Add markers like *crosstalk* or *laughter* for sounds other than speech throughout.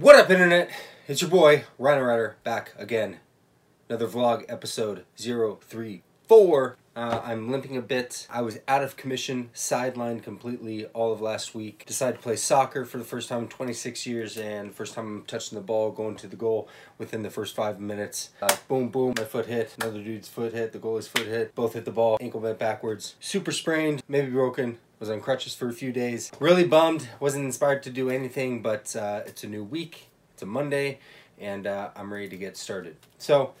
What up, Internet? It's your boy, Rhino Rider, back again. Another vlog, episode 034. Uh, I'm limping a bit. I was out of commission, sidelined completely all of last week. Decided to play soccer for the first time in 26 years, and first time I'm touching the ball, going to the goal within the first five minutes. Uh, boom, boom, my foot hit. Another dude's foot hit. The goalie's foot hit. Both hit the ball. Ankle bent backwards. Super sprained, maybe broken was on crutches for a few days. Really bummed, wasn't inspired to do anything, but uh, it's a new week, it's a Monday, and uh, I'm ready to get started. So,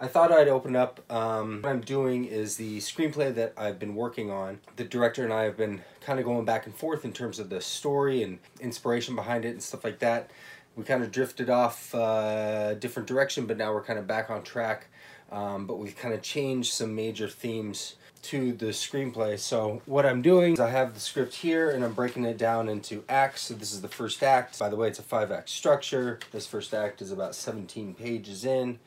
I thought I'd open up. Um, what I'm doing is the screenplay that I've been working on. The director and I have been kind of going back and forth in terms of the story and inspiration behind it and stuff like that. We kind of drifted off a uh, different direction, but now we're kind of back on track. Um, but we've kind of changed some major themes to the screenplay. So what I'm doing is I have the script here and I'm breaking it down into acts. So this is the first act. By the way, it's a five act structure. This first act is about 17 pages in.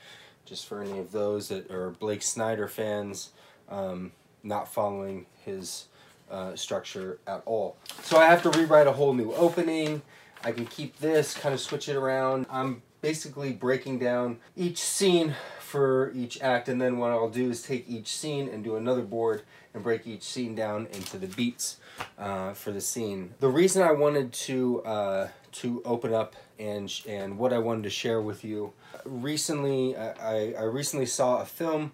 Just for any of those that are Blake Snyder fans, um, not following his uh, structure at all. So I have to rewrite a whole new opening. I can keep this, kind of switch it around. I'm basically breaking down each scene for each act and then what I'll do is take each scene and do another board and break each scene down into the beats uh, for the scene. The reason I wanted to uh, to open up and and what I wanted to share with you recently I, I recently saw a film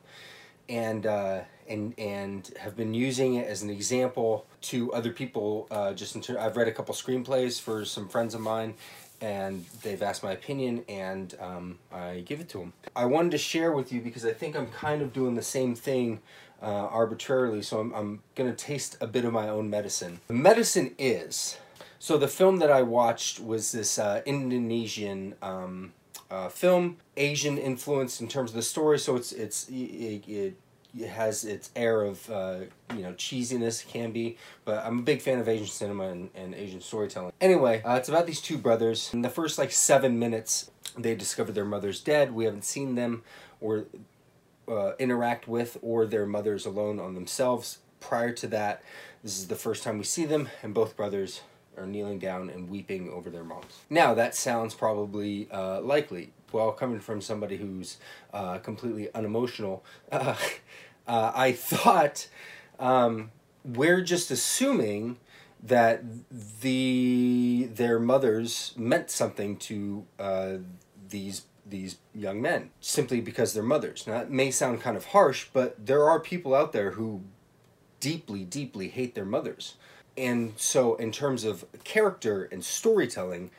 and uh, and and have been using it as an example to other people uh, just in ter- I've read a couple screenplays for some friends of mine and they've asked my opinion and um, I give it to them. I wanted to share with you because I think I'm kind of doing the same thing uh, arbitrarily, so I'm, I'm going to taste a bit of my own medicine. Medicine is. So the film that I watched was this uh, Indonesian um, uh, film, Asian influence in terms of the story. So it's it's it, it it has its air of uh, you know cheesiness can be. But i'm a big fan of asian cinema and, and asian storytelling. Anyway uh, it's about these two brothers. In the first like seven minutes they discover their mother's dead. We haven't seen them or uh, interact with or their mothers alone on themselves. Prior to that this is the first time we see them and both brothers are kneeling down and weeping over their moms now that sounds probably uh, likely well, coming from somebody who's uh, completely unemotional, *laughs* uh, uh, I thought um, we're just assuming that the their mothers meant something to uh, these these young men simply because they're mothers. Now, it may sound kind of harsh, but there are people out there who deeply, deeply hate their mothers. And so, in terms of character and storytelling,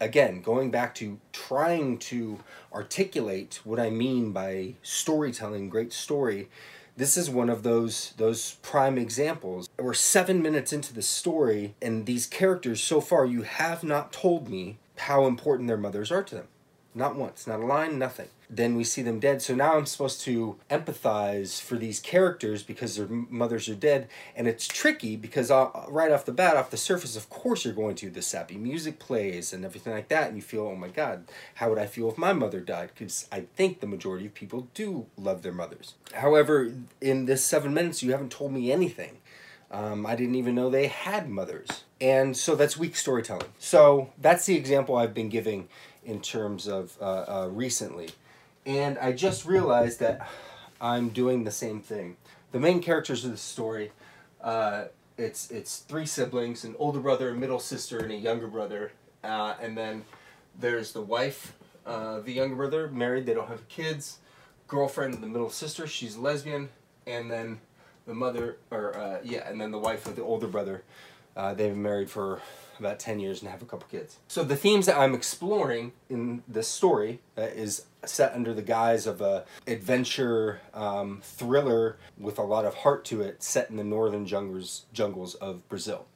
again, going back to trying to articulate what I mean by storytelling, great story, this is one of those those prime examples. We're seven minutes into the story, and these characters so far you have not told me how important their mothers are to them. Not once, not a line, nothing. Then we see them dead. So now I'm supposed to empathize for these characters because their mothers are dead. And it's tricky because uh, right off the bat, off the surface, of course you're going to. The sappy music plays and everything like that. And you feel, oh my God, how would I feel if my mother died? Because I think the majority of people do love their mothers. However, in this seven minutes, you haven't told me anything. Um, I didn't even know they had mothers. And so that's weak storytelling. So that's the example I've been giving in terms of uh, uh, recently. And I just realized that I'm doing the same thing. The main characters of the story, uh, it's it's three siblings, an older brother, a middle sister, and a younger brother. Uh, and then there's the wife, uh, the younger brother, married, they don't have kids. Girlfriend, of the middle sister, she's lesbian. And then the mother, or uh, yeah, and then the wife of the older brother, they've been married for about 10 years and have a couple kids. So the themes that I'm exploring in this story uh, is set under the guise of a adventure um, thriller with a lot of heart to it set in the northern jungles, jungles of Brazil.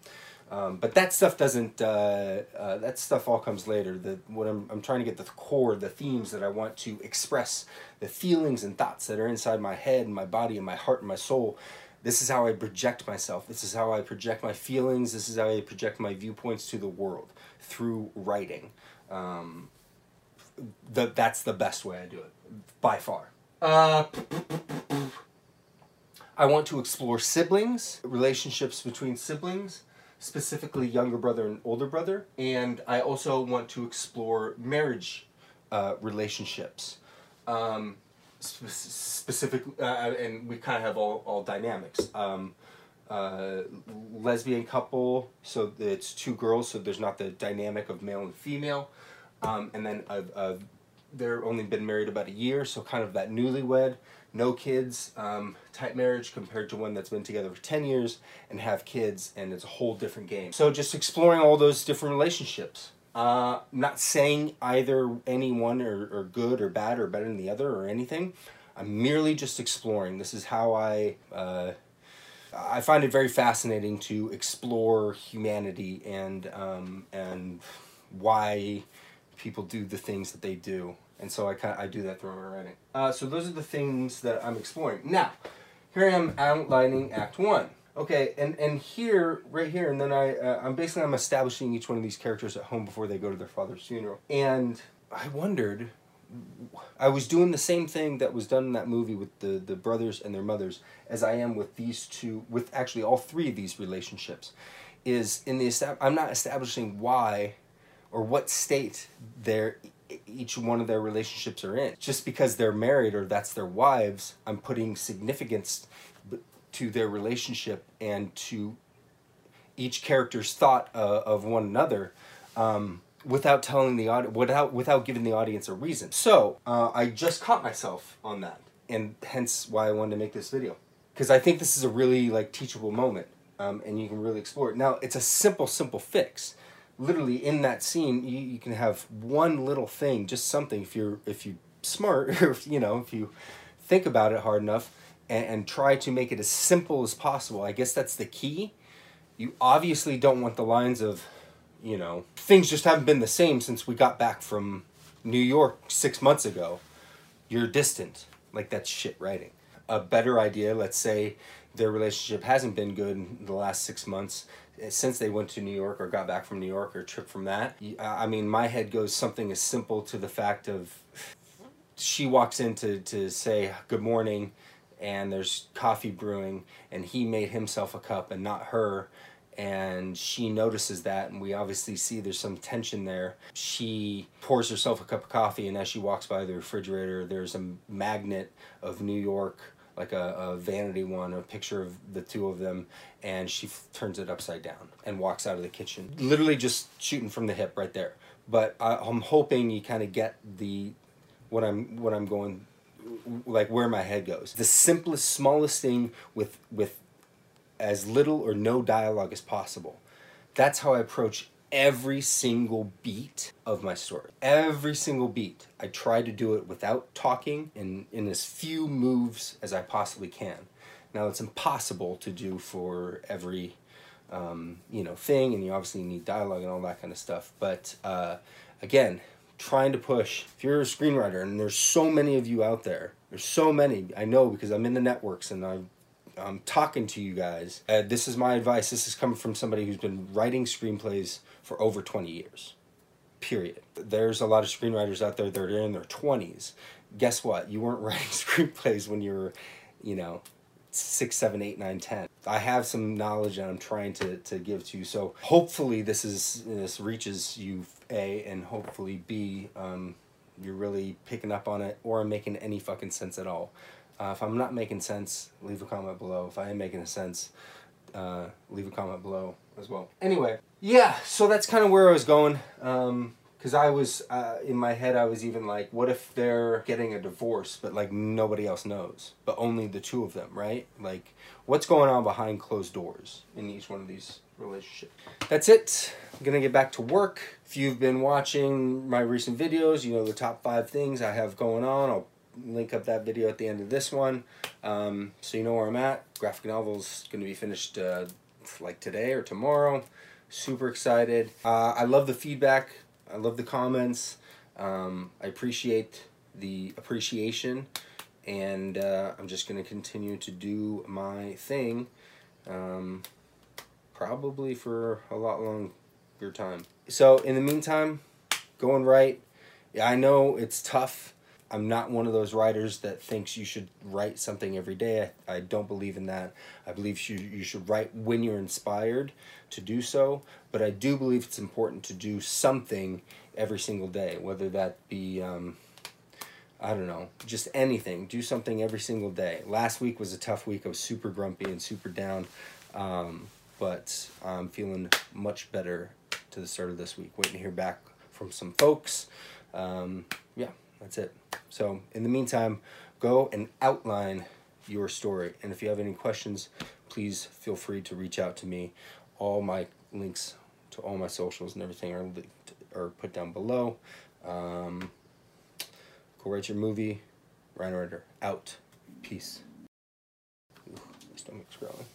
Um, but that stuff doesn't. Uh, uh, that stuff all comes later. The what I'm I'm trying to get the core, the themes that I want to express, the feelings and thoughts that are inside my head and my body and my heart and my soul this is how I project myself. This is how I project my feelings. This is how I project my viewpoints to the world through writing. Um, the, that's the best way I do it, by far. Uh, I want to explore siblings, relationships between siblings, specifically younger brother and older brother. And I also want to explore marriage uh, relationships. Um, spe- specific, uh, and we kind of have all, all dynamics. Um, uh, lesbian couple, so it's two girls, so there's not the dynamic of male and female. Um, and then I've, I've, they're only been married about a year, so kind of that newlywed, no kids um, type marriage compared to one that's been together for 10 years and have kids, and it's a whole different game. So just exploring all those different relationships. Uh, not saying either any one are, are good or bad or better than the other or anything. I'm merely just exploring. This is how I uh, I find it very fascinating to explore humanity and um, and why people do the things that they do. And so I kind of, I do that through my writing. Uh, so those are the things that I'm exploring. Now, here I am outlining Act One. Okay, and and here, right here, and then I uh, I'm basically I'm establishing each one of these characters at home before they go to their father's funeral. And I wondered I was doing the same thing that was done in that movie with the, the brothers and their mothers as I am with these two, with actually all three of these relationships. Is in the I'm not establishing why or what state their each one of their relationships are in. Just because they're married or that's their wives, I'm putting significance to their relationship and to each character's thought uh, of one another. Um, without telling the audience, without without giving the audience a reason. So uh, I just caught myself on that, and hence why I wanted to make this video, because I think this is a really like teachable moment, um, and you can really explore it. Now it's a simple, simple fix. Literally in that scene, you, you can have one little thing, just something. If you're if you smart, *laughs* or if, you know, if you think about it hard enough, and, and try to make it as simple as possible. I guess that's the key. You obviously don't want the lines of you know, things just haven't been the same since we got back from New York six months ago. You're distant. Like that's shit writing. A better idea, let's say their relationship hasn't been good in the last six months since they went to New York or got back from New York or trip from that. I mean, my head goes something as simple to the fact of she walks in to, to say good morning and there's coffee brewing and he made himself a cup and not her and she notices that and we obviously see there's some tension there she pours herself a cup of coffee and as she walks by the refrigerator there's a magnet of new york like a, a vanity one a picture of the two of them and she turns it upside down and walks out of the kitchen literally just shooting from the hip right there but I, i'm hoping you kind of get the what i'm what i'm going like where my head goes the simplest smallest thing with with as little or no dialogue as possible. That's how I approach every single beat of my story. Every single beat. I try to do it without talking and in as few moves as I possibly can. Now it's impossible to do for every um, you know thing, and you obviously need dialogue and all that kind of stuff. But uh, again, trying to push. If you're a screenwriter, and there's so many of you out there, there's so many. I know because I'm in the networks and I've um, talking to you guys. Uh, this is my advice. This is coming from somebody who's been writing screenplays for over 20 years. Period. There's a lot of screenwriters out there that are in their 20s. Guess what? You weren't *laughs* writing screenplays when you were, you know, six, seven, eight, nine, ten. I have some knowledge that I'm trying to, to give to you. So hopefully this is this reaches you A and hopefully B, um, you're really picking up on it or making any fucking sense at all. Uh, if I'm not making sense, leave a comment below. If I am making sense, uh, leave a comment below as well. Anyway, yeah, so that's kind of where I was going. Um, because I was uh, in my head, I was even like, what if they're getting a divorce, but like nobody else knows, but only the two of them, right? Like, what's going on behind closed doors in each one of these relationships? That's it. I'm gonna get back to work. If you've been watching my recent videos, you know the top five things I have going on. I'll link up that video at the end of this one. Um, so you know where I'm at. Graphic novel's going to be finished uh, like today or tomorrow. Super excited. Uh, I love the feedback. I love the comments. Um, I appreciate the appreciation. And uh, I'm just going to continue to do my thing. Um, probably for a lot longer time. So in the meantime, going right. Yeah, I know it's tough I'm not one of those writers that thinks you should write something every day. I, I don't believe in that. I believe you, you should write when you're inspired to do so, but I do believe it's important to do something every single day, whether that be, um, I don't know, just anything. Do something every single day. Last week was a tough week. I was super grumpy and super down, um, but I'm feeling much better to the start of this week. Waiting to hear back from some folks. Um, yeah, that's it. So, in the meantime, go and outline your story. And if you have any questions, please feel free to reach out to me. All my links to all my socials and everything are linked, are put down below. Um, go write your movie. Rhino Rider out. Peace. Ooh, my stomach's growling.